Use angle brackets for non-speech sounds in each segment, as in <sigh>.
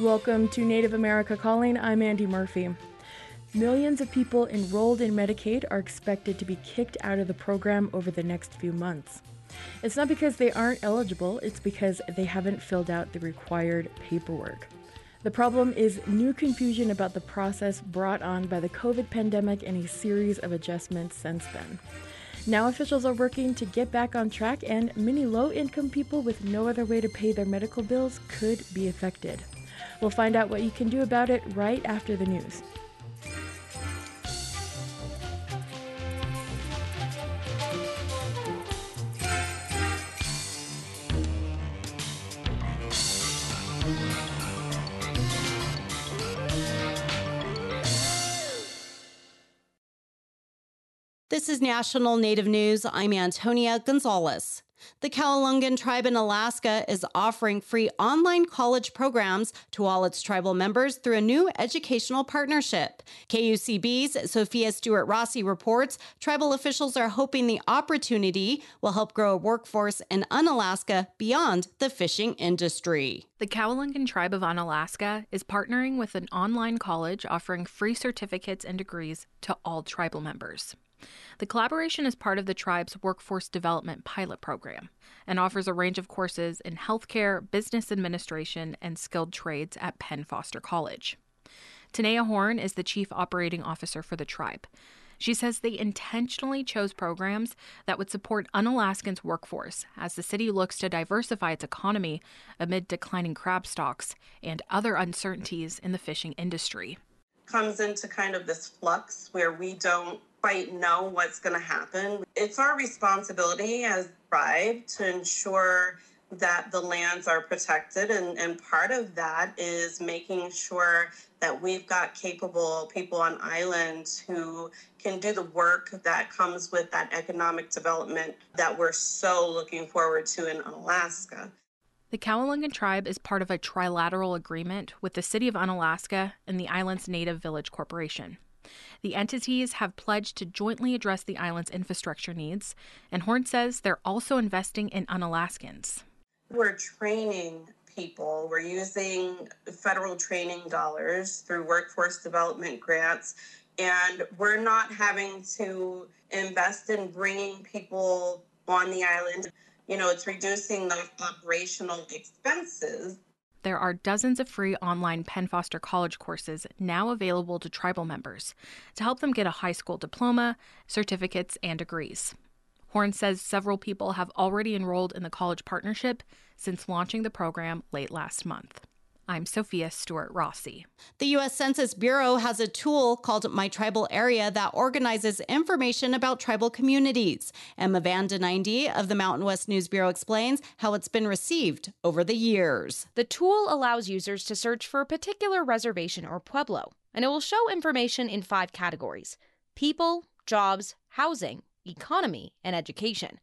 Welcome to Native America Calling. I'm Andy Murphy. Millions of people enrolled in Medicaid are expected to be kicked out of the program over the next few months. It's not because they aren't eligible, it's because they haven't filled out the required paperwork. The problem is new confusion about the process brought on by the COVID pandemic and a series of adjustments since then. Now officials are working to get back on track, and many low income people with no other way to pay their medical bills could be affected. We'll find out what you can do about it right after the news. This is National Native News. I'm Antonia Gonzalez. The Qawalangin tribe in Alaska is offering free online college programs to all its tribal members through a new educational partnership. KUCB's Sofia Stuart-Rasi reports tribal officials are hoping the opportunity will help grow a workforce in Unalaska beyond the fishing industry. The Qawalangin tribe of Unalaska is partnering with an online college offering free certificates and degrees to all tribal members. The collaboration is part of the tribe's Workforce Development Pilot Program and offers a range of courses in healthcare, business administration, and skilled trades at Penn Foster College. Tanea Horn is the Chief Operating Officer for the tribe. She says they intentionally chose programs that would support Unalaskans' workforce as the city looks to diversify its economy amid declining crab stocks and other uncertainties in the fishing industry. Comes into kind of this flux where we don't quite know what's going to happen. It's our responsibility as tribe to ensure that the lands are protected and, and part of that is making sure that we've got capable people on island who can do the work that comes with that economic development that we're so looking forward to in Alaska. The Qawalangin tribe is part of a trilateral agreement with the city of Unalaska and the island's Native Village Corporation. The entities have pledged to jointly address the island's infrastructure needs, and Horn says they're also investing in Unalaskans. We're training people. We're using federal training dollars through workforce development grants, and we're not having to invest in bringing people on the island. You know, it's reducing the operational expenses there are dozens of free online Penn Foster College courses now available to tribal members to help them get a high school diploma, certificates, and degrees. Horn says several people have already enrolled in the college partnership since launching the program late last month. I'm Sofia Stuart-Rasi. The U.S. Census Bureau has a tool called My Tribal Area that organizes information about tribal communities. Emma Van Den of the Mountain West News Bureau explains how it's been received over the years. The tool allows users to search for a particular reservation or pueblo, and it will show information in five categories people, jobs, housing, economy, and education.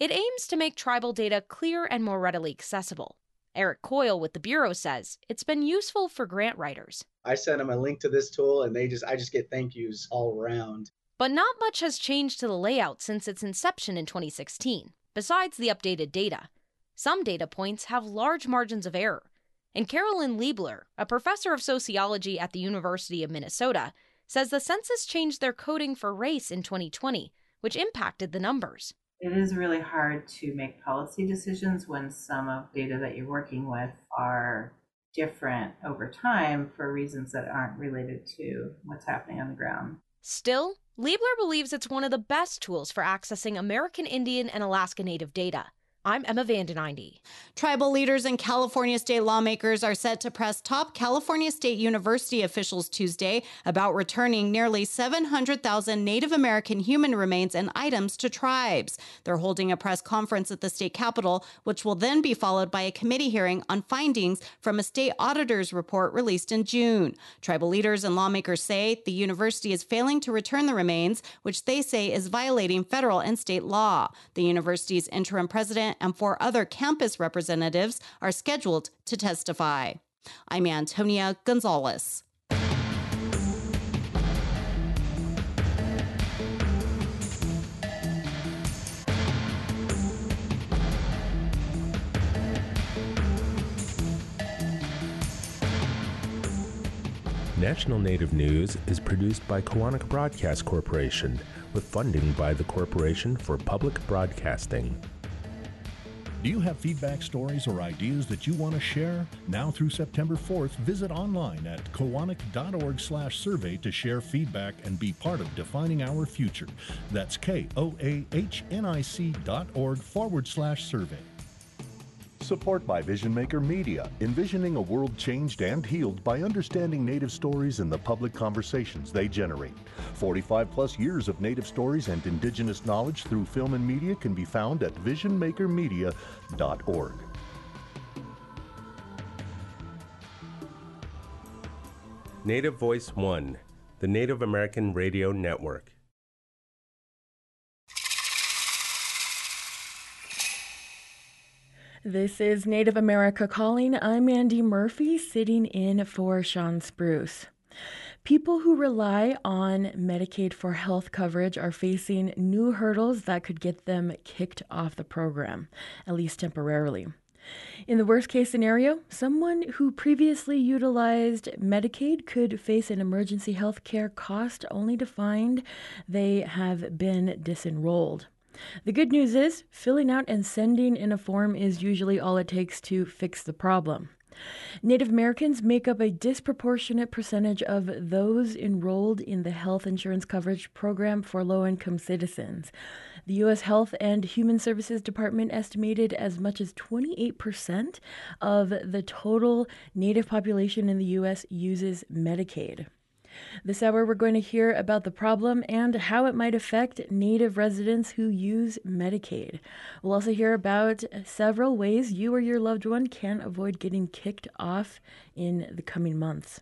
It aims to make tribal data clear and more readily accessible. Eric Coyle with the Bureau says it's been useful for grant writers. I send them a link to this tool and they just I just get thank yous all around. But not much has changed to the layout since its inception in 2016, besides the updated data. Some data points have large margins of error. And Carolyn Liebler, a professor of sociology at the University of Minnesota, says the census changed their coding for race in 2020, which impacted the numbers it is really hard to make policy decisions when some of the data that you're working with are different over time for reasons that aren't related to what's happening on the ground. Still, Liebler believes it's one of the best tools for accessing American Indian and Alaska Native data. I'm Emma VandenEinde. Tribal leaders and California state lawmakers are set to press top California State University officials Tuesday about returning nearly 700,000 Native American human remains and items to tribes. They're holding a press conference at the state capitol, which will then be followed by a committee hearing on findings from a state auditor's report released in June. Tribal leaders and lawmakers say the university is failing to return the remains, which they say is violating federal and state law. The university's interim president and four other campus representatives are scheduled to testify. I'm Antonia Gonzalez. National Native News is produced by Koahnic Broadcast Corporation with funding by the Corporation for Public Broadcasting. Do you have feedback stories or ideas that you want to share? Now through September 4th, visit online at koahnic.org slash survey to share feedback and be part of defining our future. That's K-O-A-H-N-I-C dot org forward slash survey. Support by Vision Maker Media, envisioning a world changed and healed by understanding Native stories and the public conversations they generate. 45 plus years of Native stories and Indigenous knowledge through film and media can be found at visionmakermedia.org. Native Voice One, the Native American Radio Network. This is Native America Calling. I'm Andy Murphy, sitting in for Shawn Spruce. People who rely on Medicaid for health coverage are facing new hurdles that could get them kicked off the program, at least temporarily. In the worst case scenario, someone who previously utilized Medicaid could face an emergency health care cost only to find they have been disenrolled. The good news is, filling out and sending in a form is usually all it takes to fix the problem. Native Americans make up a disproportionate percentage of those enrolled in the health insurance coverage program for low income citizens. The U.S. Health and Human Services Department estimated as much as 28% of the total Native population in the U.S. uses Medicaid. This hour, we're going to hear about the problem and how it might affect Native residents who use Medicaid. We'll also hear about several ways you or your loved one can avoid getting kicked off in the coming months.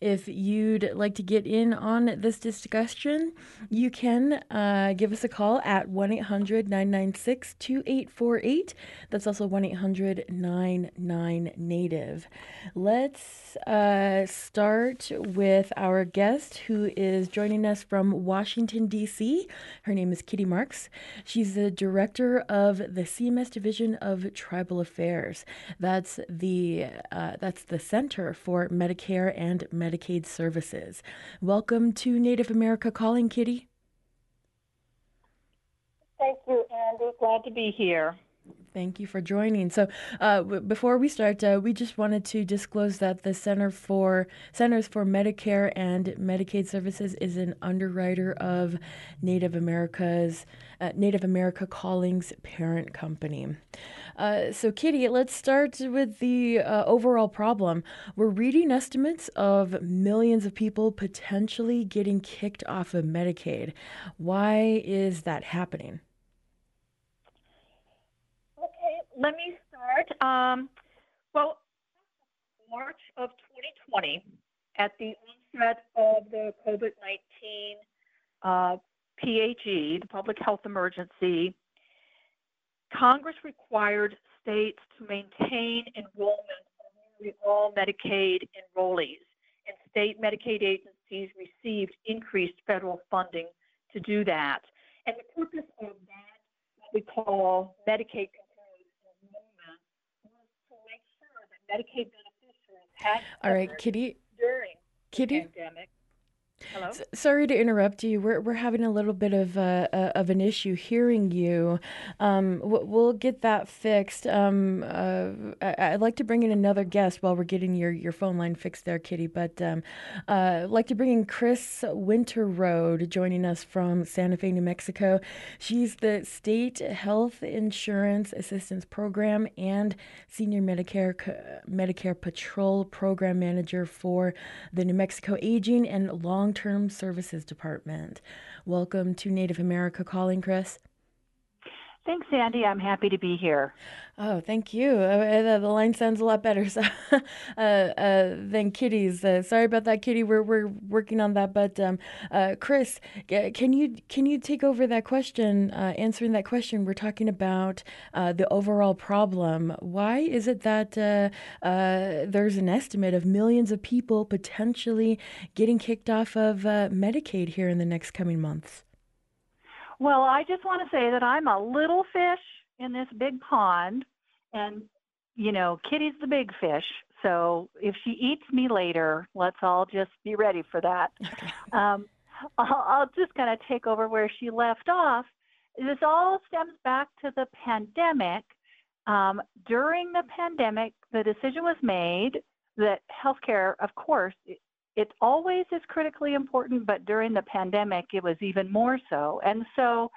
If you'd like to get in on this discussion, you can uh, give us a call at 1 800 996 2848. That's also 1 800 99 Native. Let's uh, start with our guest who is joining us from Washington, D.C. Her name is Kitty Marx. She's the director of the CMS Division of Tribal Affairs. That's the, uh, that's the Center for Medicare and Medicaid services. Welcome to Native America Calling, Kitty. Thank you, Andy. Glad to be here. Thank you for joining. So, uh, w- before we start, uh, we just wanted to disclose that the Center for Centers for Medicare and Medicaid Services is an underwriter of Native America's uh, Native America Callings parent company. Uh, so, Kitty, let's start with the uh, overall problem. We're reading estimates of millions of people potentially getting kicked off of Medicaid. Why is that happening? Okay, let me start. Um, well, March of 2020, at the onset of the COVID 19 uh, PHE, the public health emergency, Congress required states to maintain enrollment of nearly all Medicaid enrollees, and state Medicaid agencies received increased federal funding to do that. And the purpose of that, what we call Medicaid enrollment, was to make sure that Medicaid beneficiaries had. All right, Kitty. During Kitty. pandemic. Hello. S- sorry to interrupt you. We're we're having a little bit of uh, uh, of an issue hearing you. Um, we'll get that fixed. Um, uh, I- would like to bring in another guest while we're getting your, your phone line fixed there, Kitty. But um, uh, I'd like to bring in Chris Winterroad joining us from Santa Fe, New Mexico. She's the State Health Insurance Assistance Program and Senior Medicare Medicare Patrol Program Manager for the New Mexico Aging and Long Term Services Department. Welcome to Native America Calling, Chris. Thanks, Sandy. I'm happy to be here. Oh, thank you. Uh, the line sounds a lot better so, <laughs> uh, uh, than Kitty's. Uh, sorry about that, Kitty. We're we're working on that. But um, uh, Chris, can you can you take over that question? Uh, answering that question, we're talking about the overall problem. Why is it that there's an estimate of millions of people potentially getting kicked off of Medicaid here in the next coming months? Well, I just want to say that I'm a little fish in this big pond, and you know, Kitty's the big fish. So if she eats me later, let's all just be ready for that. <laughs> Um, I'll, I'll just kind of take over where she left off. This all stems back to the pandemic. Um, during the pandemic, the decision was made that healthcare, of course, it, always is critically important, but during the pandemic, it was even more so. And so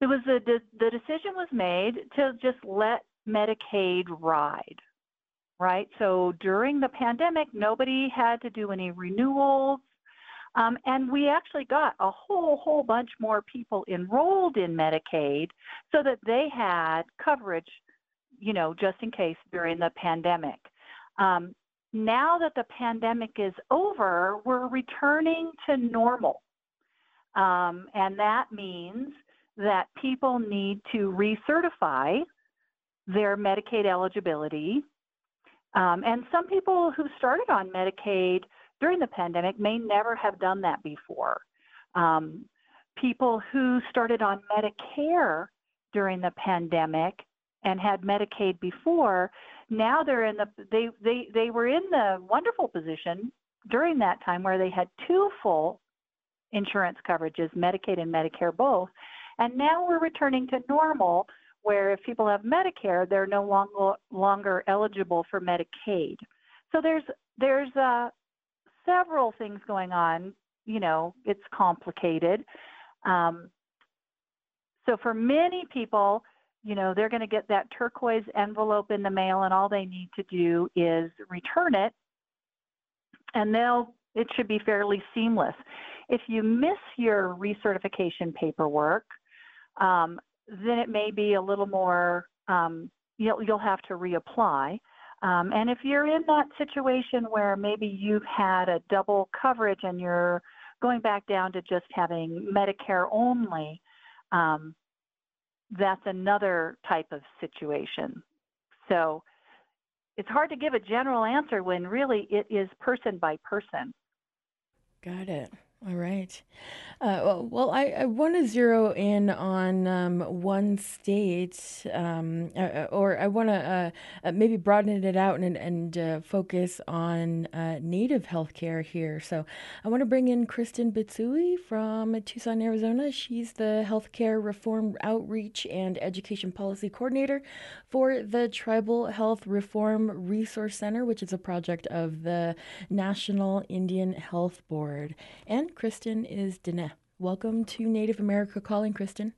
it was the, the decision was made to just let Medicaid ride, right? So during the pandemic, nobody had to do any renewals. Um, and we actually got a whole, whole bunch more people enrolled in Medicaid so that they had coverage, you know, just in case during the pandemic. Um, now that the pandemic is over, we're returning to normal. Um, and that means that people need to recertify their Medicaid eligibility. Um, and some people who started on Medicaid during the pandemic may never have done that before. Um, people who started on Medicare during the pandemic and had Medicaid before, now they're in the they they they were in the wonderful position during that time where they had two full insurance coverages, Medicaid and Medicare both. And now we're returning to normal where if people have Medicare, they're no longer longer eligible for Medicaid. So there's there's uh, several things going on. You know, it's complicated. Um, so for many people, you know, they're going to get that turquoise envelope in the mail, and all they need to do is return it, and they'll it should be fairly seamless. If you miss your recertification paperwork, um, then it may be a little more. Um, you'll you'll have to reapply. Um, and if you're in that situation where maybe you've had a double coverage and you're going back down to just having Medicare only, um, that's another type of situation. So it's hard to give a general answer when really it is person by person. Got it. All right. Uh, well, I, I want to zero in on um, one state, um, uh, uh or I want to uh, uh, maybe broaden it out and, and focus on native healthcare here. So I want to bring in Kristen Bitsui from Tucson, Arizona. She's the Healthcare Reform Outreach and Education Policy Coordinator for the Tribal Health Reform Resource Center, which is a project of the National Indian Health Board. And Kristen is Dene. Welcome to Native America Calling, Kristen.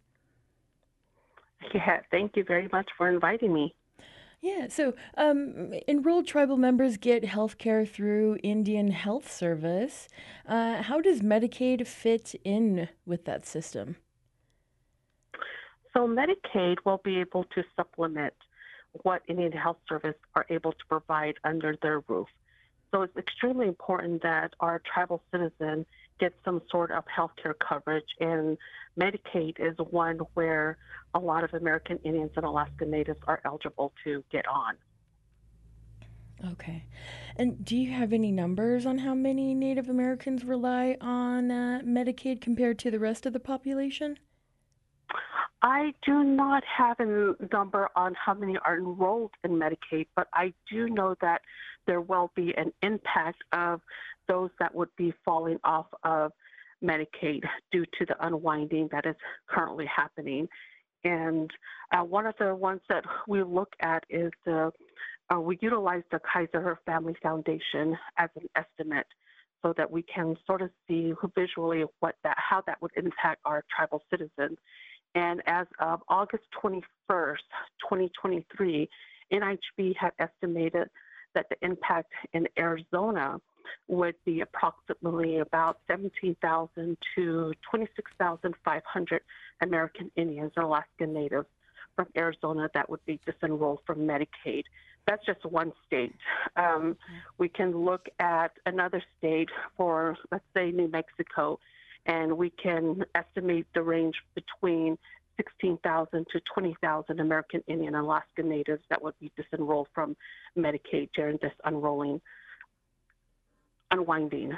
Yeah, thank you very much for inviting me. Yeah, so um, enrolled tribal members get health care through Indian Health Service. Uh, how does Medicaid fit in with that system? So, Medicaid will be able to supplement what Indian Health Service are able to provide under their roof. So, it's extremely important that our tribal citizen get some sort of health care coverage. And Medicaid is one where a lot of American Indians and Alaska Natives are eligible to get on. Okay. And do you have any numbers on how many Native Americans rely on uh, Medicaid compared to the rest of the population? I do not have a number on how many are enrolled in Medicaid, but I do know that there will be an impact of those that would be falling off of Medicaid due to the unwinding that is currently happening. And uh, one of the ones that we look at is the uh, we utilize the Kaiser Family Foundation as an estimate so that we can sort of see visually what that how that would impact our tribal citizens. And as of August 21st, 2023, NIHB had estimated that the impact in Arizona would be approximately about 17,000 to 26,500 American Indians and Alaska Natives from Arizona that would be disenrolled from Medicaid. That's just one state. Um, we can look at another state for, let's say, New Mexico, and we can estimate the range between 16,000 to 20,000 American Indian and Alaska Natives that would be disenrolled from Medicaid during this unrolling unwinding.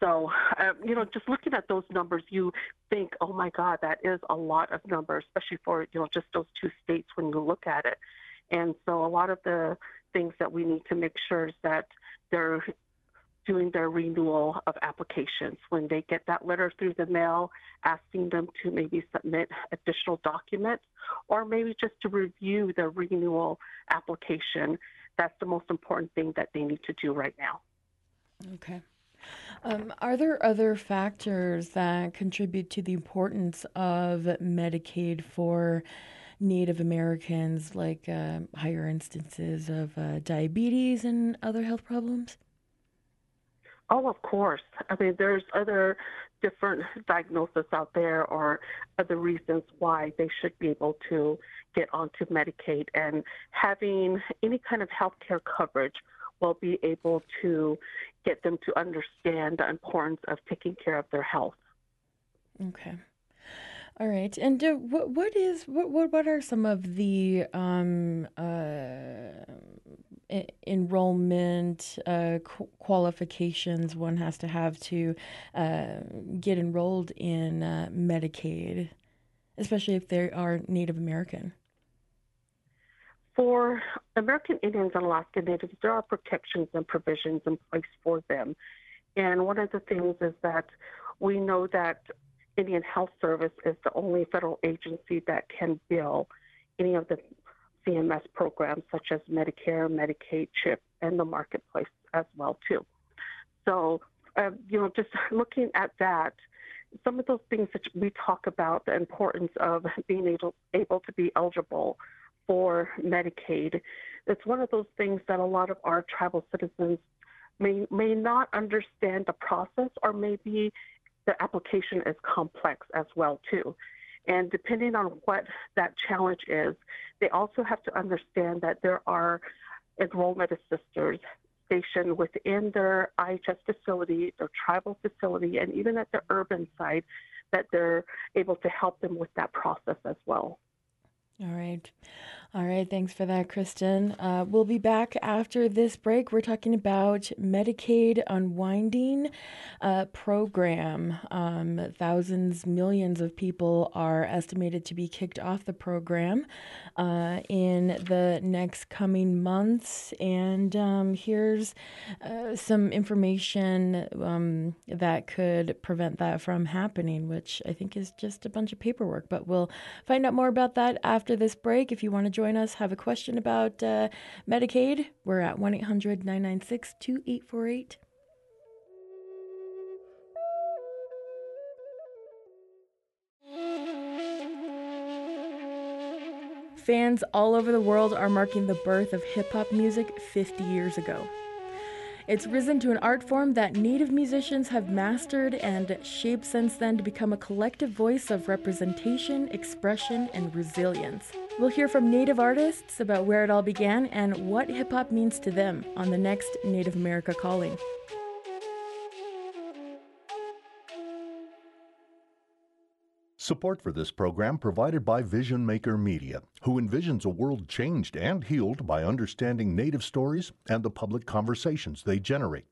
So, uh, you know, just looking at those numbers, you think, oh my God, that is a lot of numbers, especially for, you know, just those two states when you look at it. And so a lot of the things that we need to make sure is that they're doing their renewal of applications. When they get that letter through the mail asking them to maybe submit additional documents or maybe just to review their renewal application, that's the most important thing that they need to do right now. Okay. Um, are there other factors that contribute to the importance of Medicaid for Native Americans, like uh, higher instances of uh, diabetes and other health problems? Oh, of course. I mean, there's other different diagnoses out there or other reasons why they should be able to get onto Medicaid. And having any kind of health care coverage will be able to get them to understand the importance of taking care of their health. Okay. All right. And uh, what what is what what what are some of the um, uh, enrollment uh, qu- qualifications one has to have to uh, get enrolled in uh, Medicaid, especially if they are Native American? For American Indians and Alaska Natives, there are protections and provisions in place for them. And one of the things is that we know that Indian Health Service is the only federal agency that can bill any of the CMS programs such as Medicare, Medicaid, CHIP, and the marketplace as well too. So, uh, you know, just <laughs> looking at that, some of those things that we talk about, the importance of being able, able to be eligible for Medicaid, it's one of those things that a lot of our tribal citizens may may not understand the process, or maybe the application is complex as well too. And depending on what that challenge is, they also have to understand that there are enrollment assisters stationed within their IHS facility, their tribal facility, and even at the urban side that they're able to help them with that process as well. All right. All right. Thanks for that, Kristen. Uh, we'll be back after this break. We're talking about Medicaid unwinding uh, program. Um, thousands, millions of people are estimated to be kicked off the program uh, in the next coming months. And um, here's uh, some information um, that could prevent that from happening, which I think is just a bunch of paperwork. But we'll find out more about that after this break. If you want to join us, have a question about uh, Medicaid, we're at 1 800 996 2848. Fans all over the world are marking the birth of hip hop music 50 years ago. It's risen to an art form that Native musicians have mastered and shaped since then to become a collective voice of representation, expression, and resilience. We'll hear from Native artists about where it all began and what hip hop means to them on the next Native America Calling. Support for this program provided by Vision Maker Media, who envisions a world changed and healed by understanding Native stories and the public conversations they generate.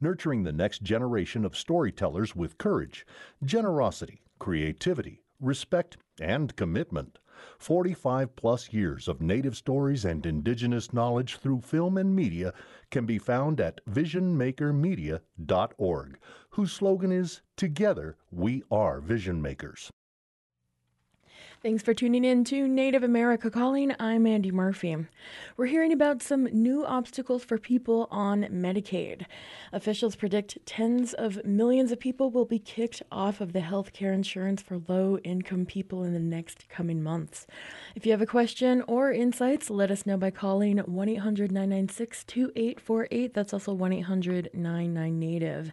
Nurturing the next generation of storytellers with courage, generosity, creativity, respect, and commitment. 45 plus years of Native stories and Indigenous knowledge through film and media can be found at visionmakermedia.org, whose slogan is Together We Are Vision Makers. Thanks for tuning in to Native America Calling. I'm Andy Murphy. We're hearing about some new obstacles for people on Medicaid. Officials predict tens of millions of people will be kicked off of the health care insurance for low income people in the next coming months. If you have a question or insights, let us know by calling 1 800 996 2848. That's also 1 800 99 Native.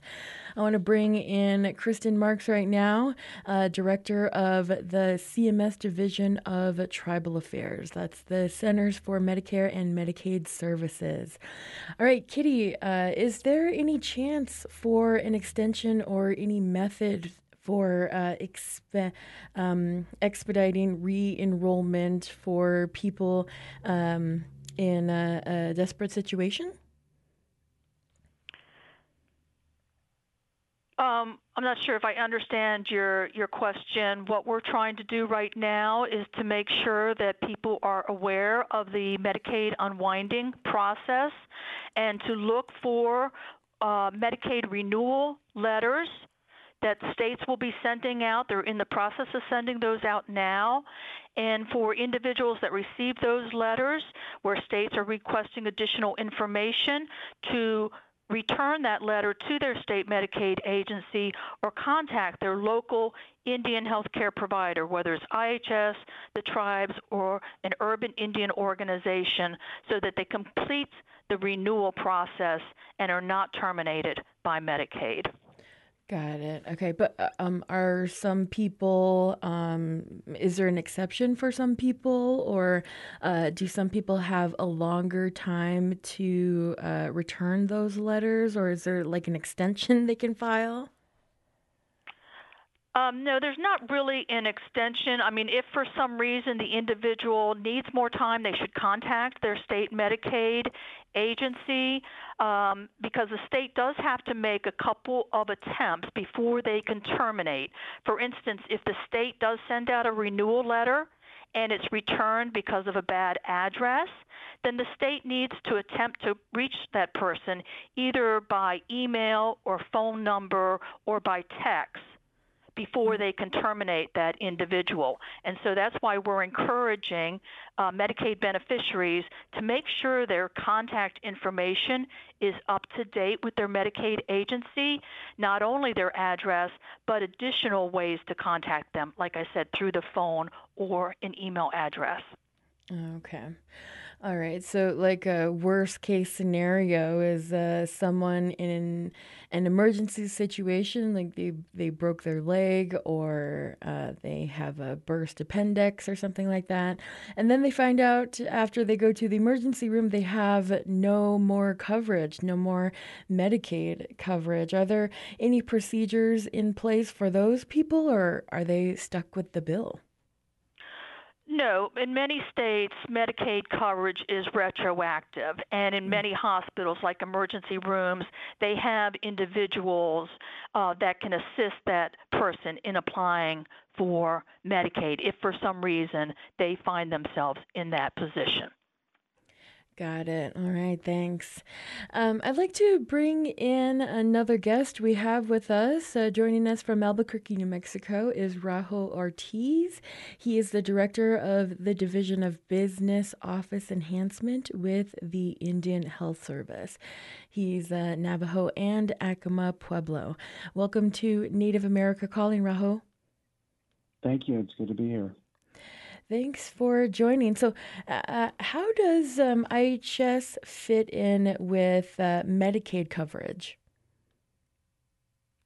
I want to bring in Kristen Marx right now, uh, Director of the CMS Division of Tribal Affairs. That's the Centers for Medicare and Medicaid Services. All right, Kitty, uh, is there any chance for an extension or any method for uh, exp- um, expediting re enrollment for people um, in a, a desperate situation? Um, I'm not sure if I understand your your question. What we're trying to do right now is to make sure that people are aware of the Medicaid unwinding process and to look for uh, Medicaid renewal letters that states will be sending out. They're in the process of sending those out now. And for individuals that receive those letters where states are requesting additional information to return that letter to their state Medicaid agency or contact their local Indian healthcare provider, whether it's IHS, the tribes, or an urban Indian organization, so that they complete the renewal process and are not terminated by Medicaid. Got it. Okay, but uh, um, are some people? Um, is there an exception for some people, or uh, do some people have a longer time to uh, return those letters, or is there like an extension <laughs> they can file? Um, no, there's not really an extension. I mean, if for some reason the individual needs more time, they should contact their state Medicaid agency um, because the state does have to make a couple of attempts before they can terminate. For instance, if the state does send out a renewal letter and it's returned because of a bad address, then the state needs to attempt to reach that person either by email or phone number or by text before they can terminate that individual. And so that's why we're encouraging uh, Medicaid beneficiaries to make sure their contact information is up to date with their Medicaid agency, not only their address, but additional ways to contact them, like I said, through the phone or an email address. Okay. All right. So, like a worst case scenario is uh, someone in an emergency situation, like they they broke their leg or uh, they have a burst appendix or something like that, and then they find out after they go to the emergency room they have no more coverage, no more Medicaid coverage. Are there any procedures in place for those people, or are they stuck with the bill? No, in many states, Medicaid coverage is retroactive, and in many hospitals, like emergency rooms, they have individuals uh, that can assist that person in applying for Medicaid if for some reason they find themselves in that position. Got it. All right, thanks. Um, I'd like to bring in another guest we have with us. Uh, joining us from Albuquerque, New Mexico is Raho Ortiz. He is the director of the Division of Business Office Enhancement with the Indian Health Service. He's uh, Navajo and Acoma Pueblo. Welcome to Native America Calling, Raho. Thank you. It's good to be here. Thanks for joining. So, uh, how does um, IHS fit in with uh, Medicaid coverage?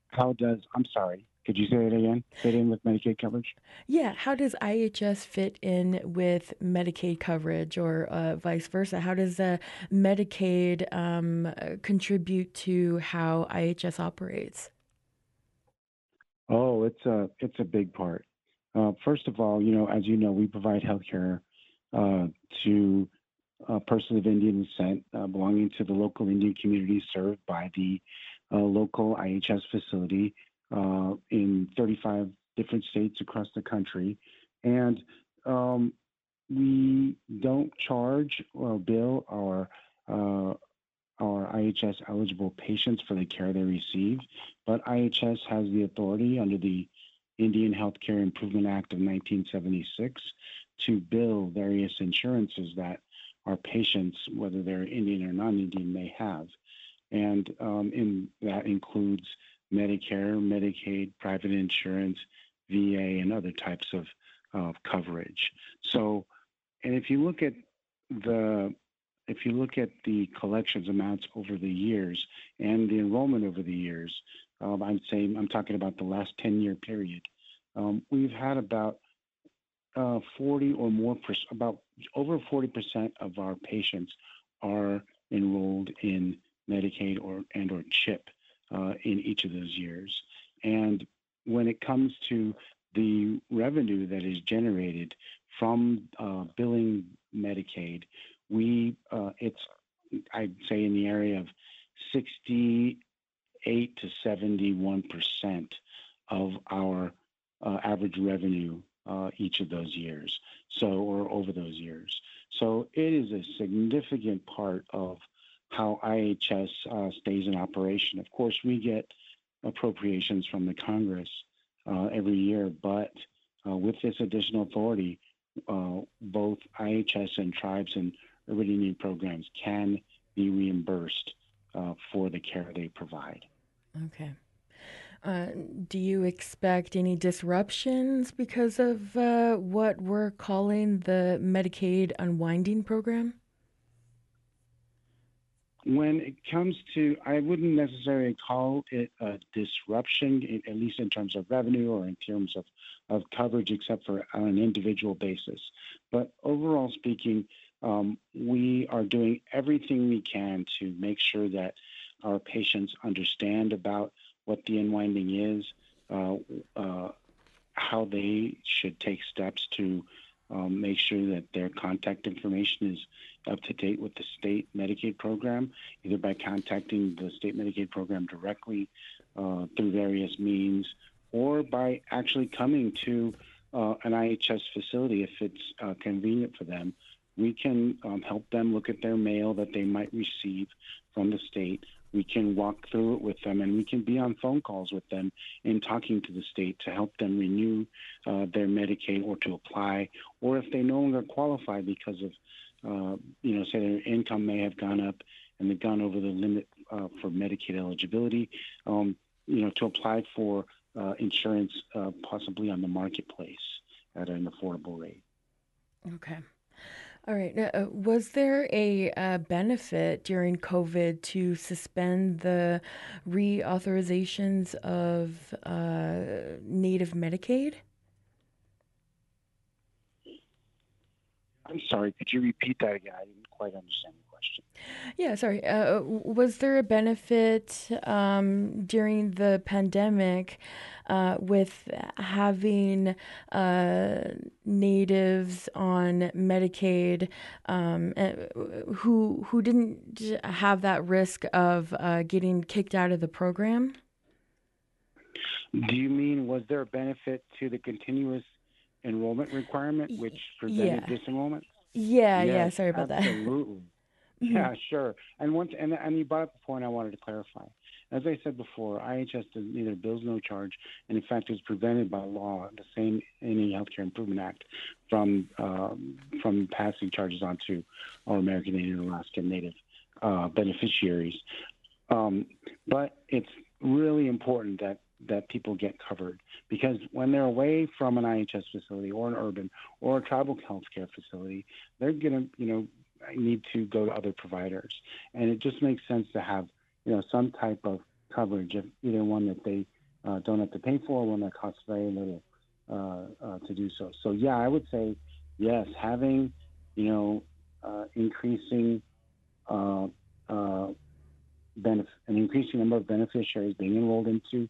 How does, I'm sorry, could you say it again? Fit in with Medicaid coverage? Yeah, how does IHS fit in with Medicaid coverage or uh, vice versa? How does uh, Medicaid um, contribute to how IHS operates? Oh, it's a it's a big part. Uh, first of all, you know, as you know, we provide healthcare uh, to uh, persons of Indian descent uh, belonging to the local Indian community served by the uh, local IHS facility uh, in 35 different states across the country. And um, we don't charge or bill our our IHS eligible patients for the care they receive, but IHS has the authority under the Indian Healthcare Improvement Act of 1976 to bill various insurances that our patients, whether they're Indian or non-Indian, may have, and um, in, that includes Medicare, Medicaid, private insurance, VA, and other types of, of coverage. So, and if you look at the if you look at the collections amounts over the years and the enrollment over the years, um, I'm saying I'm talking about the last 10 year period. Um, we've had about uh, 40 or more, about over 40% of our patients are enrolled in Medicaid or and or CHIP uh, in each of those years. And when it comes to the revenue that is generated from uh, billing Medicaid, we uh, it's I'd say in the area of 60 8 to 71 percent of our uh, average revenue uh, each of those years. So, or over those years. So, it is a significant part of how IHS uh, stays in operation. Of course, we get appropriations from the Congress every year, but with this additional authority, both IHS and tribes and Indian programs can be reimbursed for the care they provide. Okay. Uh, do you expect any disruptions because of uh, what we're calling the Medicaid unwinding program? When it comes to, I wouldn't necessarily call it a disruption, at least in terms of revenue or in terms of, of coverage, except for on an individual basis. But overall speaking, um, we are doing everything we can to make sure that our patients understand about what the unwinding is, uh, uh, how they should take steps to um, make sure that their contact information is up to date with the state Medicaid program, either by contacting the state Medicaid program directly uh, through various means or by actually coming to uh, an IHS facility if it's uh, convenient for them. We can um, help them look at their mail that they might receive from the state we can walk through it with them and we can be on phone calls with them and talking to the state to help them renew uh, their Medicaid or to apply, or if they no longer qualify because of, uh, you know, say their income may have gone up and they've gone over the limit uh, for Medicaid eligibility, um, you know, to apply for uh, insurance uh, possibly on the marketplace at an affordable rate. Okay. All right. Uh, was there a uh, benefit during COVID to suspend the reauthorizations of uh, Native Medicaid? I'm sorry. Could you repeat that again? I didn't quite understand the question. Yeah, sorry. Uh, was there a benefit um, during the pandemic uh, with having uh, natives on Medicaid um, eh, who who didn't have that risk of uh, getting kicked out of the program. Do you mean was there a benefit to the continuous enrollment requirement, which prevented yeah. disenrollment? Yeah, yes, yeah. Sorry about absolutely. that. <laughs> Mm-hmm. Yeah, sure. And once and and you brought up a point I wanted to clarify. As I said before, IHS neither bills no charge, and in fact is prevented by law, the same Indian Healthcare Improvement Act, from um, from passing charges on to our American Indian and Alaska Native uh, beneficiaries. Um, but it's really important that that people get covered because when they're away from an IHS facility or an urban or a tribal healthcare facility, they're gonna you know need to go to other providers, and it just makes sense to have you know, some type of coverage, if either one that they uh, don't have to pay for, one that costs very little uh, uh, to do so. So yeah, I would say yes, having you know uh, increasing benef- an increasing number of beneficiaries being enrolled into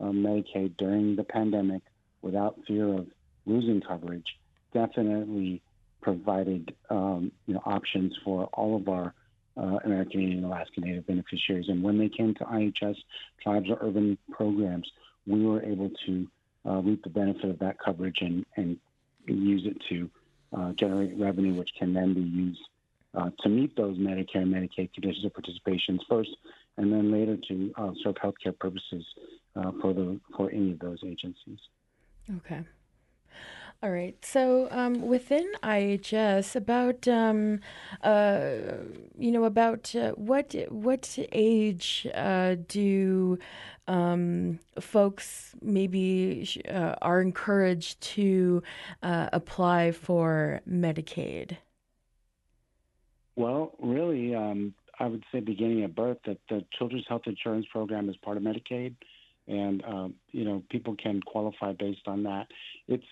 Medicaid during the pandemic without fear of losing coverage definitely provided um, you know options for all of our uh, American Indian and Alaska Native beneficiaries. And when they came to IHS tribes or urban programs, we were able to uh, reap the benefit of that coverage and, and use it to uh, generate revenue, which can then be used uh, to meet those Medicare and Medicaid conditions of participations first, and then later to uh, serve healthcare purposes uh, for the for any of those agencies. Okay. All right. So um, within IHS, about um, uh, you know about uh, what what age uh, do um, folks maybe uh, are encouraged to uh, apply for Medicaid? Well, really, um, I would say beginning at birth that the Children's Health Insurance Program is part of Medicaid, and um, you know people can qualify based on that. It's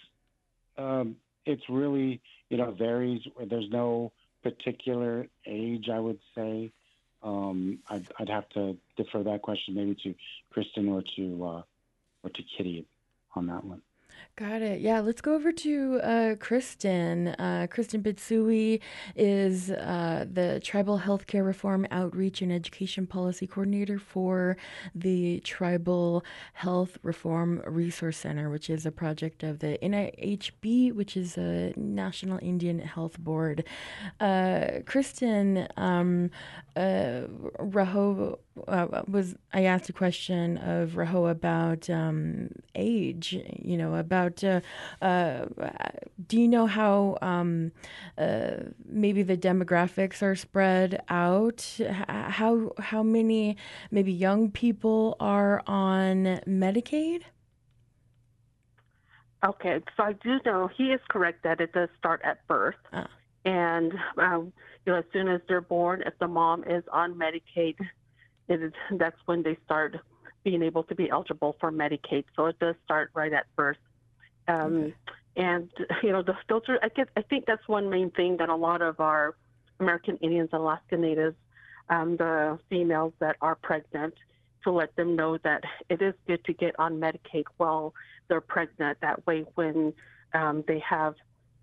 um, it's really you know varies. There's no particular age, I would say. Um, I'd, I'd, have to defer that question maybe to Kristen or to uh, or to Kitty on that one. Got it. Yeah, let's go over to uh, Kristen. Uh, Kristen Bitsui is uh, the Tribal Healthcare Reform Outreach and Education Policy Coordinator for the Tribal Health Reform Resource Center, which is a project of the NIHB, which is a National Indian Health Board. Uh, Kristen, um, uh, Raho uh, was I asked a question of Raho about um, age, you know, about uh, uh, do you know how um, uh, maybe the demographics are spread out? How how many maybe young people are on Medicaid? Okay, so I do know he is correct that it does start at birth, ah. and um, you know as soon as they're born, if the mom is on Medicaid, it is that's when they start being able to be eligible for Medicaid. So it does start right at birth. Um, okay. And you know the filter. I get. I think that's one main thing that a lot of our American Indians and Alaska Natives, um, the females that are pregnant, to let them know that it is good to get on Medicaid while they're pregnant. That way, when um, they have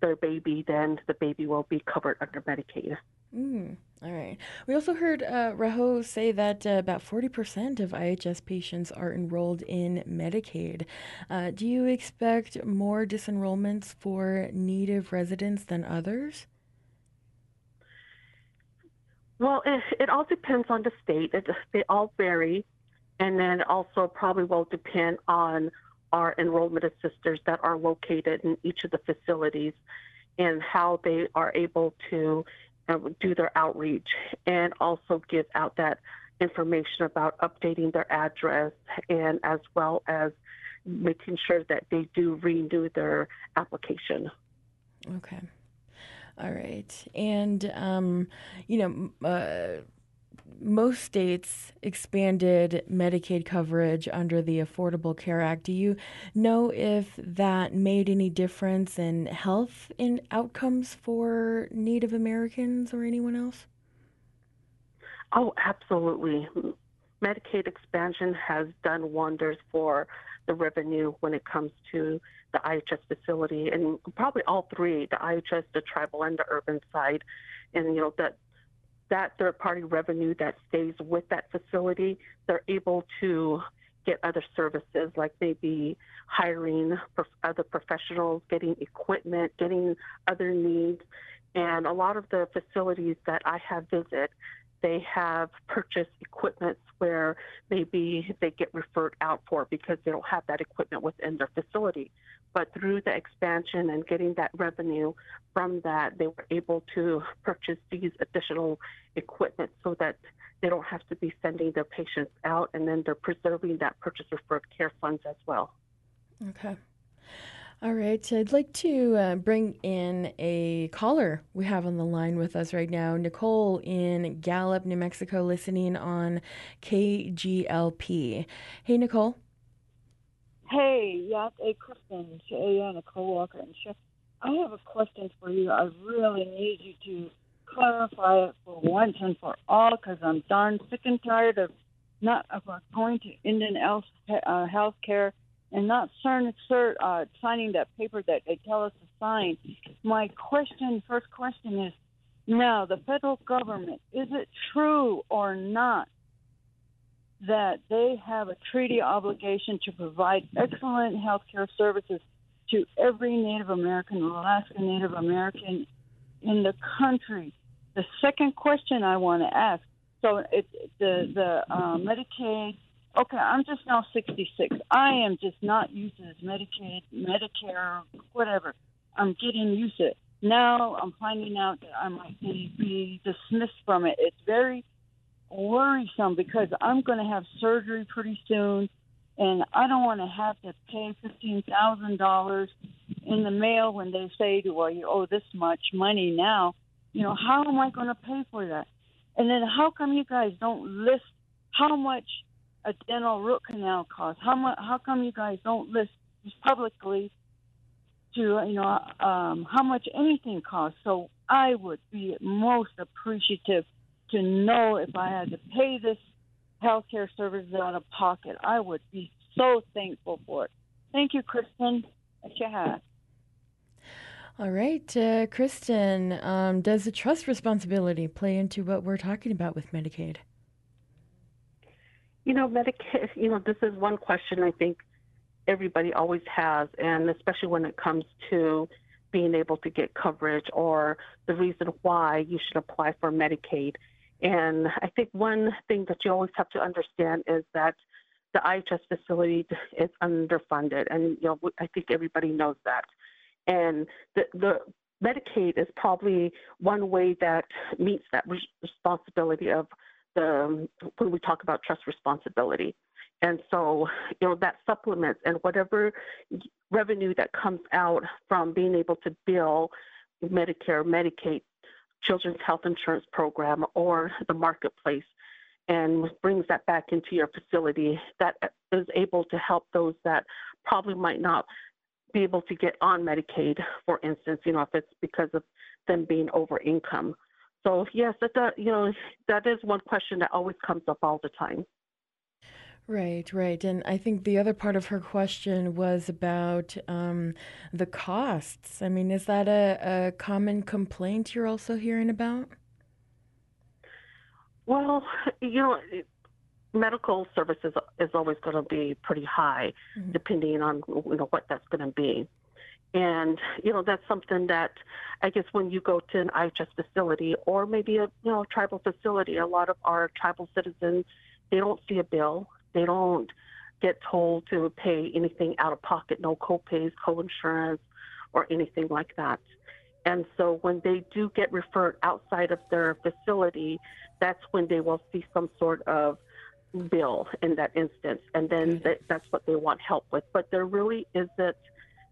their baby, then the baby will be covered under Medicaid. Mm, all right. We also heard uh, Raho say that uh, about 40% of IHS patients are enrolled in Medicaid. Uh, do you expect more disenrollments for Native residents than others? Well, it, it all depends on the state. It, they all vary. And then also probably will depend on our enrollment assisters that are located in each of the facilities and how they are able to uh, do their outreach and also give out that information about updating their address and as well as making sure that they do renew their application. Okay. All right. And, um, you know, uh, most states expanded Medicaid coverage under the Affordable Care Act. Do you know if that made any difference in health in outcomes for Native Americans or anyone else? Oh, absolutely. Medicaid expansion has done wonders for the revenue when it comes to the IHS facility and probably all three, the IHS, the tribal and the urban side. And you know that that third party revenue that stays with that facility, they're able to get other services like maybe hiring other professionals, getting equipment, getting other needs. And a lot of the facilities that I have visited, they have purchased equipment where maybe they get referred out for because they don't have that equipment within their facility. But through the expansion and getting that revenue from that, they were able to purchase these additional equipment so that they don't have to be sending their patients out, and then they're preserving that purchase referred care funds as well. Okay. All right. I'd like to uh, bring in a caller we have on the line with us right now. Nicole in Gallup, New Mexico, listening on KGLP. Hey, Nicole. Hey, yeah, hey, Kristen, and a co-worker, and Chef. I have a question for you. I really need you to clarify it for once and for all, because I'm darn sick and tired of not of going to Indian health, uh, care and not certain, cert, uh, signing that paper that they tell us to sign. My question, first question is, now the federal government, is it true or not that they have a treaty obligation to provide excellent health care services to every Native American, Alaska Native American in the country. The second question I want to ask so it, the the uh, Medicaid. Okay, I'm just now 66. I am just not used to this Medicaid, Medicare, whatever. I'm getting used to it. Now I'm finding out that I might be dismissed from it. It's very worrisome because I'm going to have surgery pretty soon, and I don't want to have to pay fifteen thousand dollars in the mail when they say, to "Well, you owe this much money now." You know, how am I going to pay for that? And then how come you guys don't list how much a dental root canal costs? How much? How come you guys don't list publicly to you know um, how much anything costs? So I would be most appreciative to know if I had to pay this healthcare service out of pocket. I would be so thankful for it. Thank you, Kristen. Shahar. All right, uh, Kristen, um, does the trust responsibility play into what we're talking about with Medicaid? You know, Medicaid, <laughs> you know, this is one question I think everybody always has, and especially when it comes to being able to get coverage or the reason why you should apply for Medicaid. And I think one thing that you always have to understand is that the IHS facility is underfunded, and you know I think everybody knows that. And the the Medicaid is probably one way that meets that responsibility of the when we talk about trust responsibility. And so, you know, that supplements and whatever revenue that comes out from being able to bill Medicare, Medicaid, Children's Health Insurance Program, or the marketplace, and brings that back into your facility, that is able to help those that probably might not be able to get on Medicaid, for instance, you know, if it's because of them being over income. So yes, that, you know that is one question that always comes up all the time. Right, right. And I think the other part of her question was about um, the costs. I mean, is that a, a common complaint you're also hearing about? Well, you know, medical services is always going to be pretty high, mm-hmm. depending on you know what that's going to be. And you know that's something that I guess when you go to an IHS facility or maybe a you know tribal facility, a lot of our tribal citizens they don't see a bill they don't get told to pay anything out of pocket, no co-pays, co-insurance, or anything like that. And so when they do get referred outside of their facility, that's when they will see some sort of bill in that instance, and then that, that's what they want help with. But there really isn't,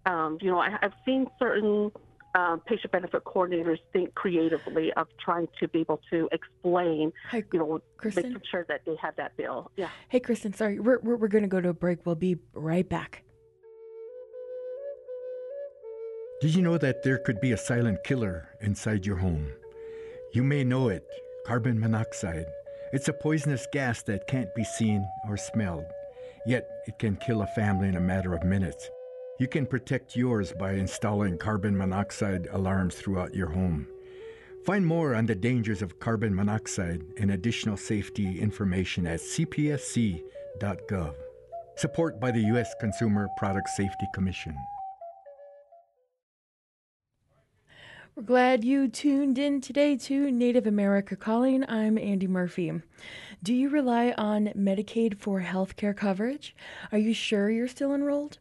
um, you know, I, I've seen certain um, patient benefit coordinators think creatively of trying to be able to explain, Hi, you know, Kristen? making sure that they have that bill. Yeah. Hey, Kristen, sorry, we're, we're, we're going to go to a break. We'll be right back. Did you know that there could be a silent killer inside your home? You may know it carbon monoxide. It's a poisonous gas that can't be seen or smelled, yet it can kill a family in a matter of minutes. You can protect yours by installing carbon monoxide alarms throughout your home. Find more on the dangers of carbon monoxide and additional safety information at cpsc.gov. Support by the U.S. Consumer Product Safety Commission. We're glad you tuned in today to Native America Calling. I'm Andy Murphy. Do you rely on Medicaid for health care coverage? Are you sure you're still enrolled?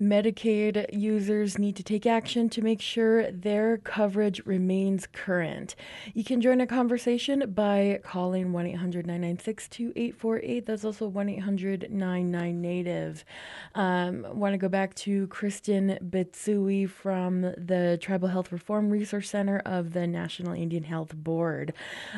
Medicaid users need to take action to make sure their coverage remains current. You can join a conversation by calling 1 800 996 2848. That's also 1 800 99 Native. Um, Want to go back to Kristen Bitsui from the Tribal Health Reform Resource Center of the National Indian Health Board.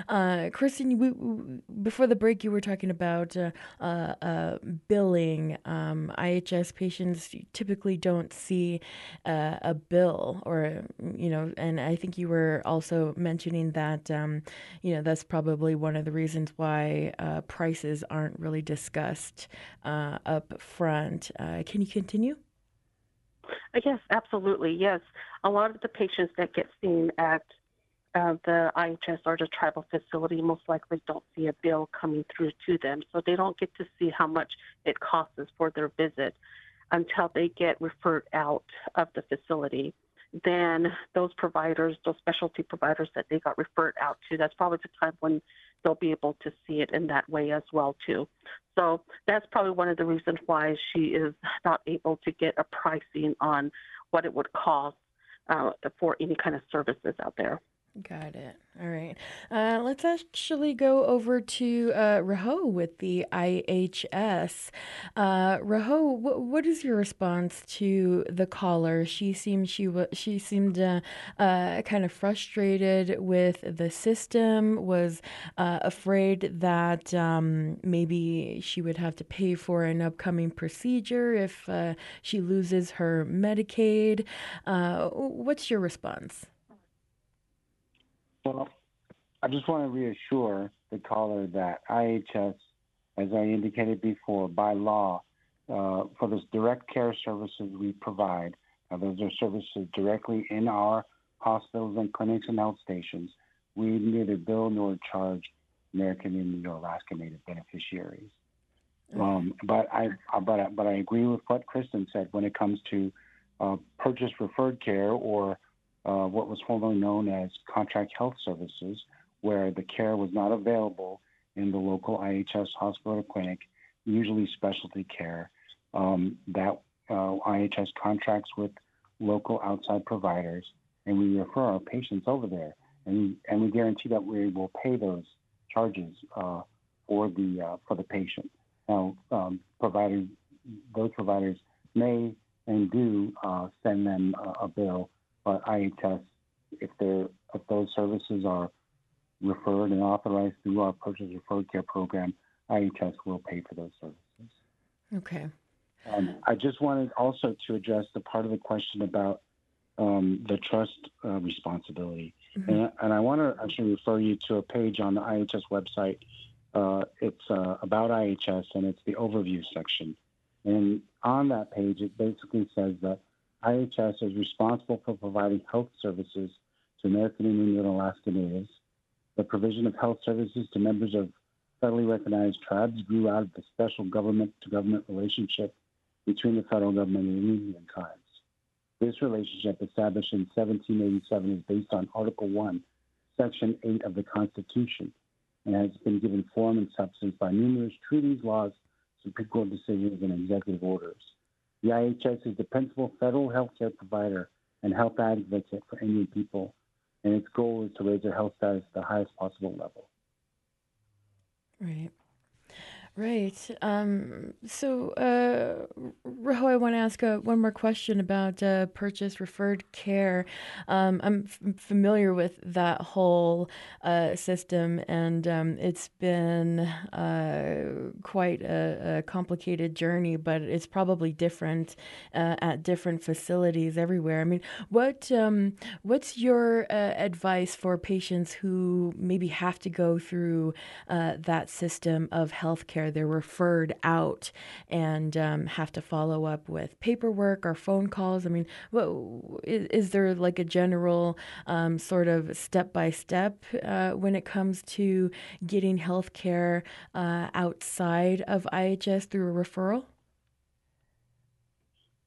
Uh, Kristen, we, we, before the break, you were talking about uh, uh, uh billing. Um, IHS patients typically don't see uh, a bill or, you know, and I think you were also mentioning that, um, you know, that's probably one of the reasons why uh, prices aren't really discussed uh, up front. Uh, can you continue? Uh, yes, absolutely. Yes. A lot of the patients that get seen at uh, the IHS or the tribal facility most likely don't see a bill coming through to them, so they don't get to see how much it costs for their visit until they get referred out of the facility. Then those providers, those specialty providers that they got referred out to, that's probably the time when they'll be able to see it in that way as well too. So that's probably one of the reasons why she is not able to get a pricing on what it would cost uh, for any kind of services out there. Got it. All right. Uh, let's actually go over to uh, Raho with the IHS. Uh, Raho, wh- what is your response to the caller? She seemed she w- she seemed uh, uh, kind of frustrated with the system. Was uh, afraid that um, maybe she would have to pay for an upcoming procedure if uh, she loses her Medicaid. What's your response? Well, I just want to reassure the caller that IHS, as I indicated before, by law, uh, for those direct care services we provide, Uh, those are services directly in our hospitals and clinics and health stations. We neither bill nor charge American Indian or Alaska Native beneficiaries. Um, but I but I, but I agree with what Kristen said when it comes to uh, purchase referred care or uh, what was formerly known as contract health services, where the care was not available in the local IHS hospital or clinic, usually specialty care. Um, that uh, IHS contracts with local outside providers, and we refer our patients over there, and and we guarantee that we will pay those charges uh, for the uh, for the patient. Now, um, providers, those providers may and do uh, send them a, a bill, but IHS, if they're if those services are referred and authorized through our purchase referred care program, IHS will pay for those services. Okay. Um, I just wanted also to address the part of the question about um, the trust uh, responsibility. Mm-hmm. And, and, I want to actually refer you to a page on the IHS website. Uh, it's uh, about IHS and it's the overview section. And on that page, it basically says that IHS is responsible for providing health services to American Indian and Alaska Natives. The provision of health services to members of federally recognized tribes grew out of the special government to government relationship between the federal government and Indian tribes. This relationship, established in 1787, is based on Article 1, Section 8 of the Constitution, and has been given form and substance by numerous treaties, laws, Supreme Court decisions, and executive orders. The IHS is the principal federal healthcare provider and health advocate for Indian people, and its goal is to raise their health status to the highest possible level. Right. Right. Um, so, uh, Raho, I want to ask uh, one more question about uh, purchase referred care. Um, I'm f- familiar with that whole uh, system, and um, it's been uh, quite a, a, complicated journey, but it's probably different at different facilities everywhere. I mean, what um, what's your advice for patients who maybe have to go through that system of healthcare? They're referred out and um, have to follow up with paperwork or phone calls. I mean, what, is, is there like a general um, sort of step by step when it comes to getting health care uh, outside of IHS through a referral?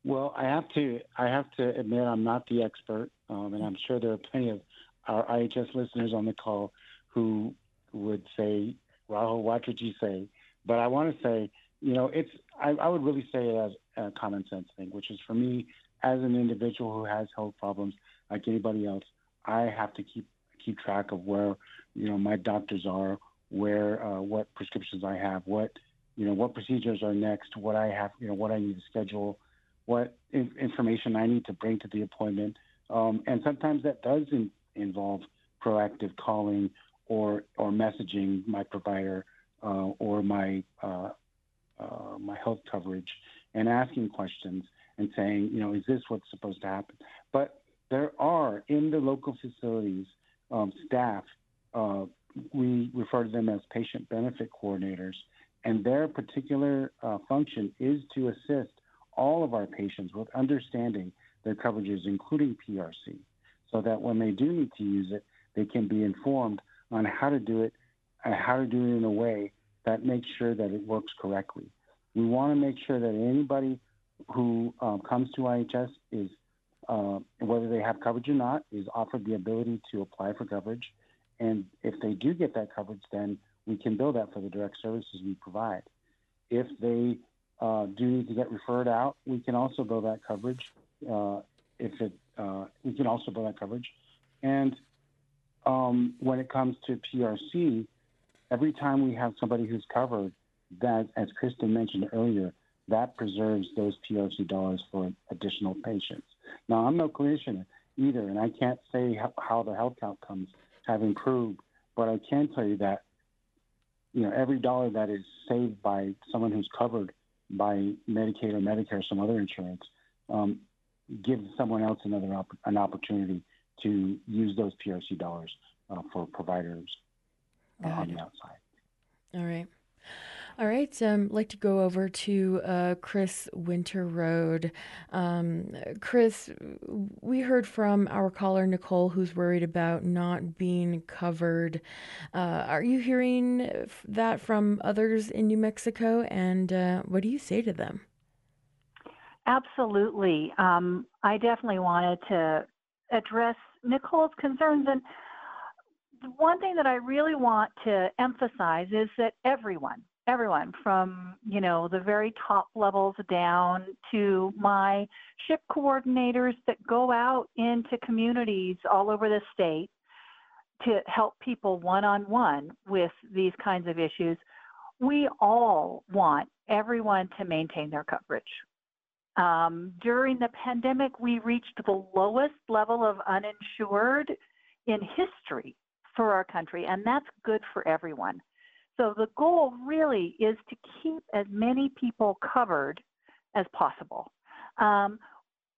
Well, I have to I have to admit I'm not the expert, um, and I'm sure there are plenty of our IHS listeners on the call who would say, "Raho, what did you say?" But I want to say, you know, it's I, I would really say it as a common sense thing, which is for me as an individual who has health problems like anybody else, I have to keep keep track of where you know my doctors are, where uh, what prescriptions I have, what you know what procedures are next, what I have, you know what I need to schedule, what in- information I need to bring to the appointment, um, and sometimes that does in- involve proactive calling or or messaging my provider uh, or my uh, uh, my health coverage and asking questions and saying, you know, is this what's supposed to happen? But there are in the local facilities um, staff. Uh, we refer to them as patient benefit coordinators, and their particular uh, function is to assist all of our patients with understanding their coverages, including PRC, so that when they do need to use it, they can be informed on how to do it and how to do it in a way that makes sure that it works correctly. We want to make sure that anybody who um, comes to IHS is, uh, whether they have coverage or not, is offered the ability to apply for coverage. And if they do get that coverage, then we can bill that for the direct services we provide. If they uh, do need to get referred out, we can also bill that coverage. Uh, if it, uh, we can also bill that coverage. And um, when it comes to PRC, every time we have somebody who's covered, that, as Kristen mentioned earlier, that preserves those PRC dollars for additional patients. Now, I'm no clinician either, and I can't say how, how the health outcomes have improved, but I can tell you that you know every dollar that is saved by someone who's covered by Medicaid or Medicare or some other insurance um, gives someone else another op- an opportunity to use those PRC dollars uh, for providers uh, on the outside. All right. All right, um, I'd like to go over to uh, Chris Winterrode. Um, Chris, we heard from our caller Nicole, who's worried about not being covered. Uh, are you hearing that from others in New Mexico, and uh, what do you say to them? Absolutely. Um, I definitely wanted to address Nicole's concerns. And one thing that I really want to emphasize is that everyone, everyone from you know the very top levels down to my SHIP coordinators that go out into communities all over the state to help people one on one with these kinds of issues we all want everyone to maintain their coverage. Um, during the pandemic we reached the lowest level of uninsured in history for our country and that's good for everyone so the goal really is to keep as many people covered as possible. Um,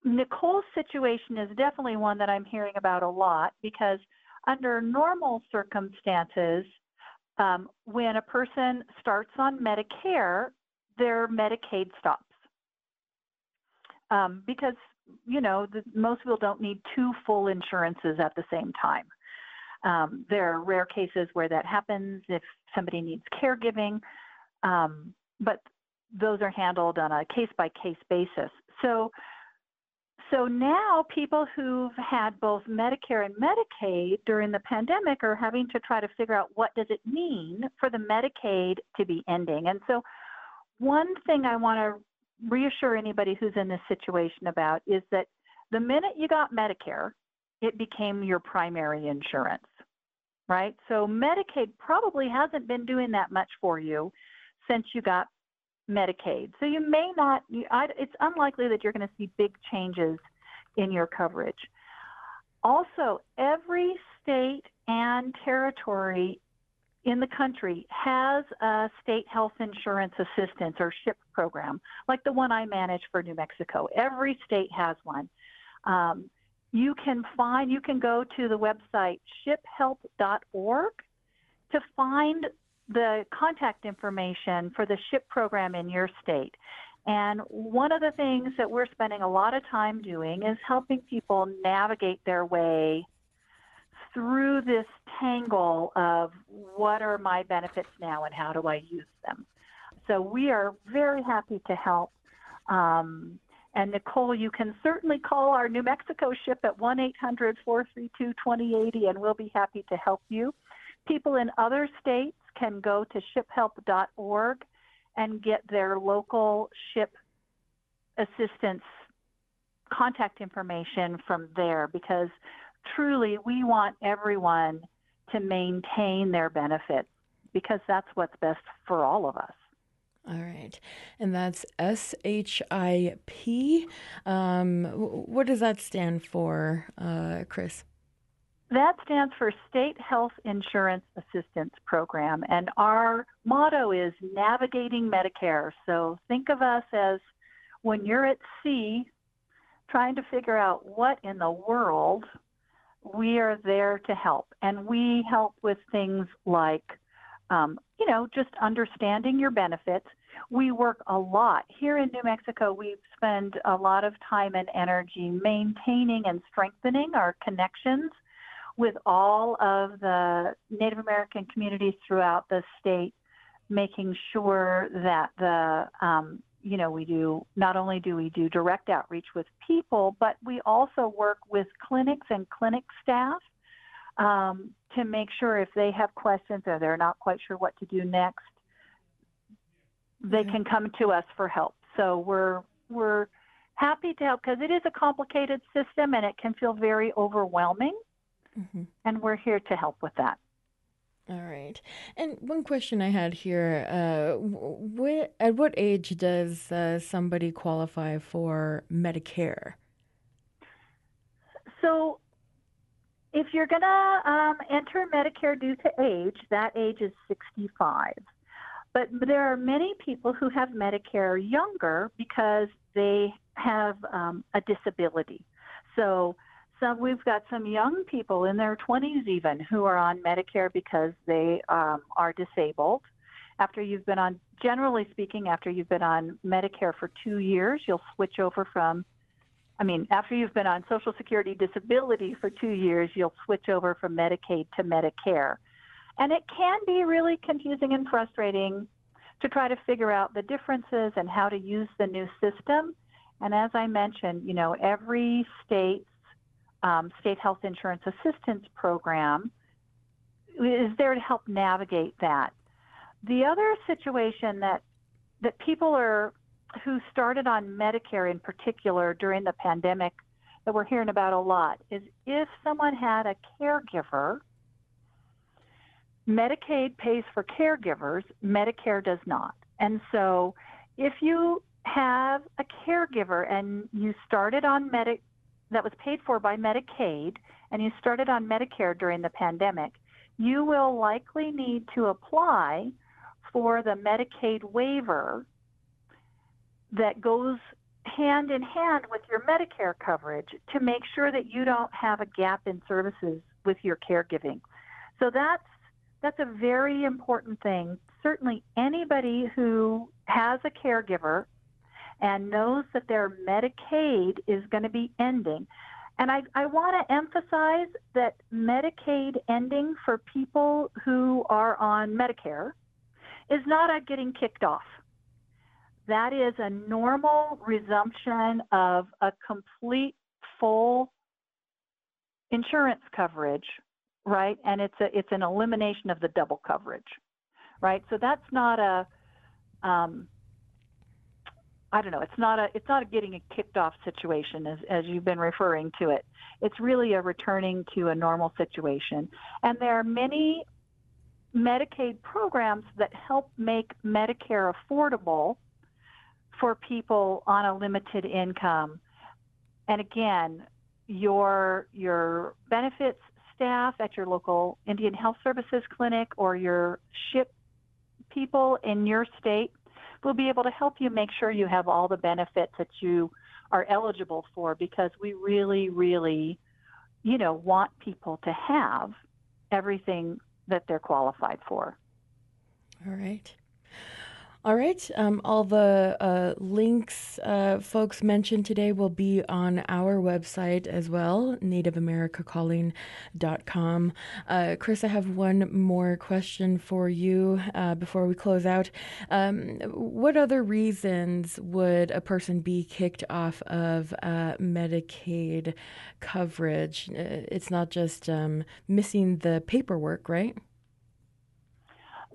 Nicole's situation is definitely one that I'm hearing about a lot because under normal circumstances, um, when a person starts on Medicare, their Medicaid stops. Um, because, you know, the, most people don't need two full insurances at the same time. Um, there are rare cases where that happens if somebody needs caregiving, um, but those are handled on a case by case basis. So, so now people who've had both Medicare and Medicaid during the pandemic are having to try to figure out what does it mean for the Medicaid to be ending. And so, one thing I want to reassure anybody who's in this situation about is that the minute you got Medicare, it became your primary insurance, right? So Medicaid probably hasn't been doing that much for you since you got Medicaid. So you may not, you, I, it's unlikely that you're going to see big changes in your coverage. Also, every state and territory in the country has a state health insurance assistance or SHIP program, like the one I manage for New Mexico. Every state has one. Um, you can find, you can go to the website shiphelp.org to find the contact information for the SHIP program in your state. And one of the things that we're spending a lot of time doing is helping people navigate their way through this tangle of what are my benefits now and how do I use them. So we are very happy to help. Um, and Nicole, you can certainly call our New Mexico SHIP at 1 800 432 2080, and we'll be happy to help you. People in other states can go to shiphelp.org and get their local SHIP assistance contact information from there because truly we want everyone to maintain their benefits because that's what's best for all of us. All right. And that's S H I P. Um, what does that stand for, uh, Chris? That stands for State Health Insurance Assistance Program. And our motto is Navigating Medicare. So think of us as when you're at sea trying to figure out what in the world, we are there to help. And we help with things like um, you know, just understanding your benefits. We work a lot. Here in New Mexico, we spend a lot of time and energy maintaining and strengthening our connections with all of the Native American communities throughout the state, making sure that the um, you know, we do not only do we do direct outreach with people, but we also work with clinics and clinic staff um, to make sure if they have questions or they're not quite sure what to do next, they can come to us for help. So we're we're happy to help because it is a complicated system and it can feel very overwhelming, mm-hmm. and we're here to help with that. All right. And one question I had here: uh, wh- at what age does uh, somebody qualify for Medicare? So if you're going to um, enter Medicare due to age, that age is 65. But there are many people who have Medicare younger because they have um, a disability. So, so we've got some young people in their 20s even who are on Medicare because they um, are disabled. After you've been on, generally speaking, after you've been on Medicare for two years, you'll switch over from, I mean, after you've been on Social Security disability for two years, you'll switch over from Medicaid to Medicare. And it can be really confusing and frustrating to try to figure out the differences and how to use the new system. And as I mentioned, you know, every state's um, state health insurance assistance program is there to help navigate that. The other situation that that people are who started on Medicare in particular during the pandemic that we're hearing about a lot is if someone had a caregiver, Medicaid pays for caregivers, Medicare does not. And so if you have a caregiver and you started on Medic that was paid for by Medicaid and you started on Medicare during the pandemic, you will likely need to apply for the Medicaid waiver that goes hand in hand with your Medicare coverage to make sure that you don't have a gap in services with your caregiving. So that's that's a very important thing. Certainly anybody who has a caregiver and knows that their Medicaid is going to be ending. And I, I want to emphasize that Medicaid ending for people who are on Medicare is not a getting kicked off. That is a normal resumption of a complete full insurance coverage, right? And it's a it's an elimination of the double coverage, right? So that's not a um, I don't know. It's not a it's not a getting a kicked off situation as as you've been referring to it. It's really a returning to a normal situation. And there are many Medicaid programs that help make Medicare affordable for people on a limited income. And again, your your benefits staff at your local Indian Health Services clinic or your SHIP people in your state will be able to help you make sure you have all the benefits that you are eligible for because we really, really, you know, want people to have everything that they're qualified for. All right. All right. Um, all the uh, links uh, folks mentioned today will be on our website as well, nativeamericacalling.com. Uh, Chris, I have one more question for you uh, before we close out. Um, what other reasons would a person be kicked off of uh, Medicaid coverage? Uh, it's not just um, missing the paperwork, right?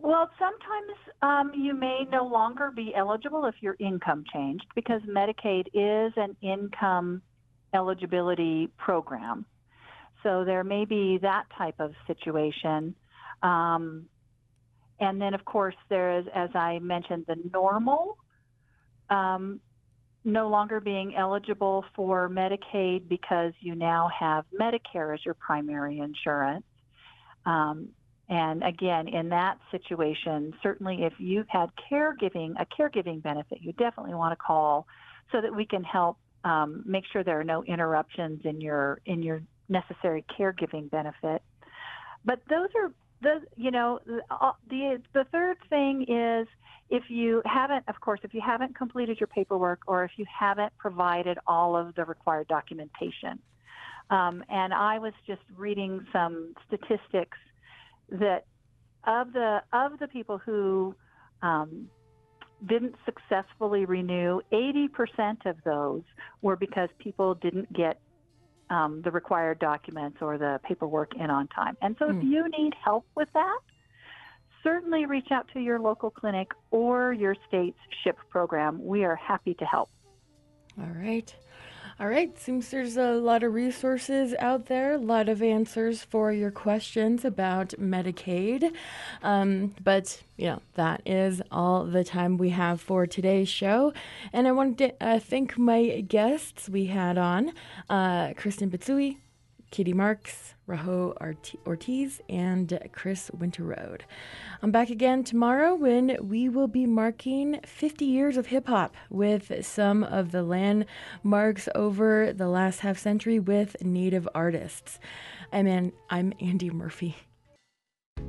Well, sometimes um, you may no longer be eligible if your income changed because Medicaid is an income eligibility program. So there may be that type of situation. Um, and then, of course, there is, as I mentioned, the normal, um, no longer being eligible for Medicaid because you now have Medicare as your primary insurance. Um, and again, in that situation, certainly if you've had caregiving, a caregiving benefit, you definitely want to call so that we can help um, make sure there are no interruptions in your in your necessary caregiving benefit. But those are the you know uh, the the third thing is if you haven't, of course, if you haven't completed your paperwork or if you haven't provided all of the required documentation. Um, and I was just reading some statistics that of the of the people who um, didn't successfully renew, 80% of those were because people didn't get um, the required documents or the paperwork in on time. And so, mm. if hmm. you need help with that, certainly reach out to your local clinic or your state's SHIP program. We are happy to help. All right. All right, seems there's a lot of resources out there, a lot of answers for your questions about Medicaid. Um, but, you know, that is all the time we have for today's show. And I wanted to uh, thank my guests we had on uh, Kristen Bitsui, Kitty Marx, Raho Ortiz, and Chris Winterrode. I'm back again tomorrow when we will be marking 50 years of hip hop with some of the landmarks over the last half century with Native artists. I'm, An- I'm Andy Murphy.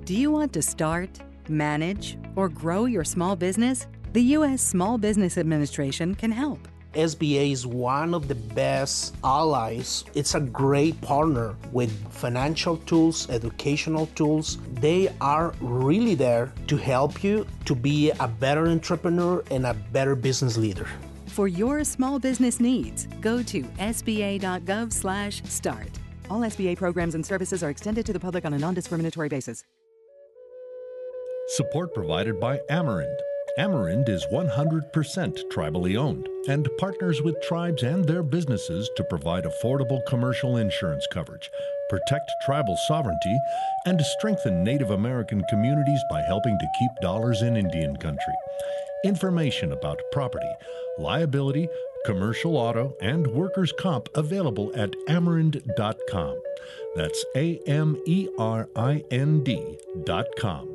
Do you want to start? manage, or grow your small business? The U.S. Small Business Administration can help. SBA is one of the best allies. It's a great partner with financial tools, educational tools. They are really there to help you to be a better entrepreneur and a better business leader. For your small business needs, go to sba.gov/start. All SBA programs and services are extended to the public on a non-discriminatory basis. Support provided by Amerind. Amerind is 100% tribally owned and partners with tribes and their businesses to provide affordable commercial insurance coverage, protect tribal sovereignty, and strengthen Native American communities by helping to keep dollars in Indian country. Information about property, liability, commercial auto, and workers' comp available at amerind.com. That's A M E R I N D.com.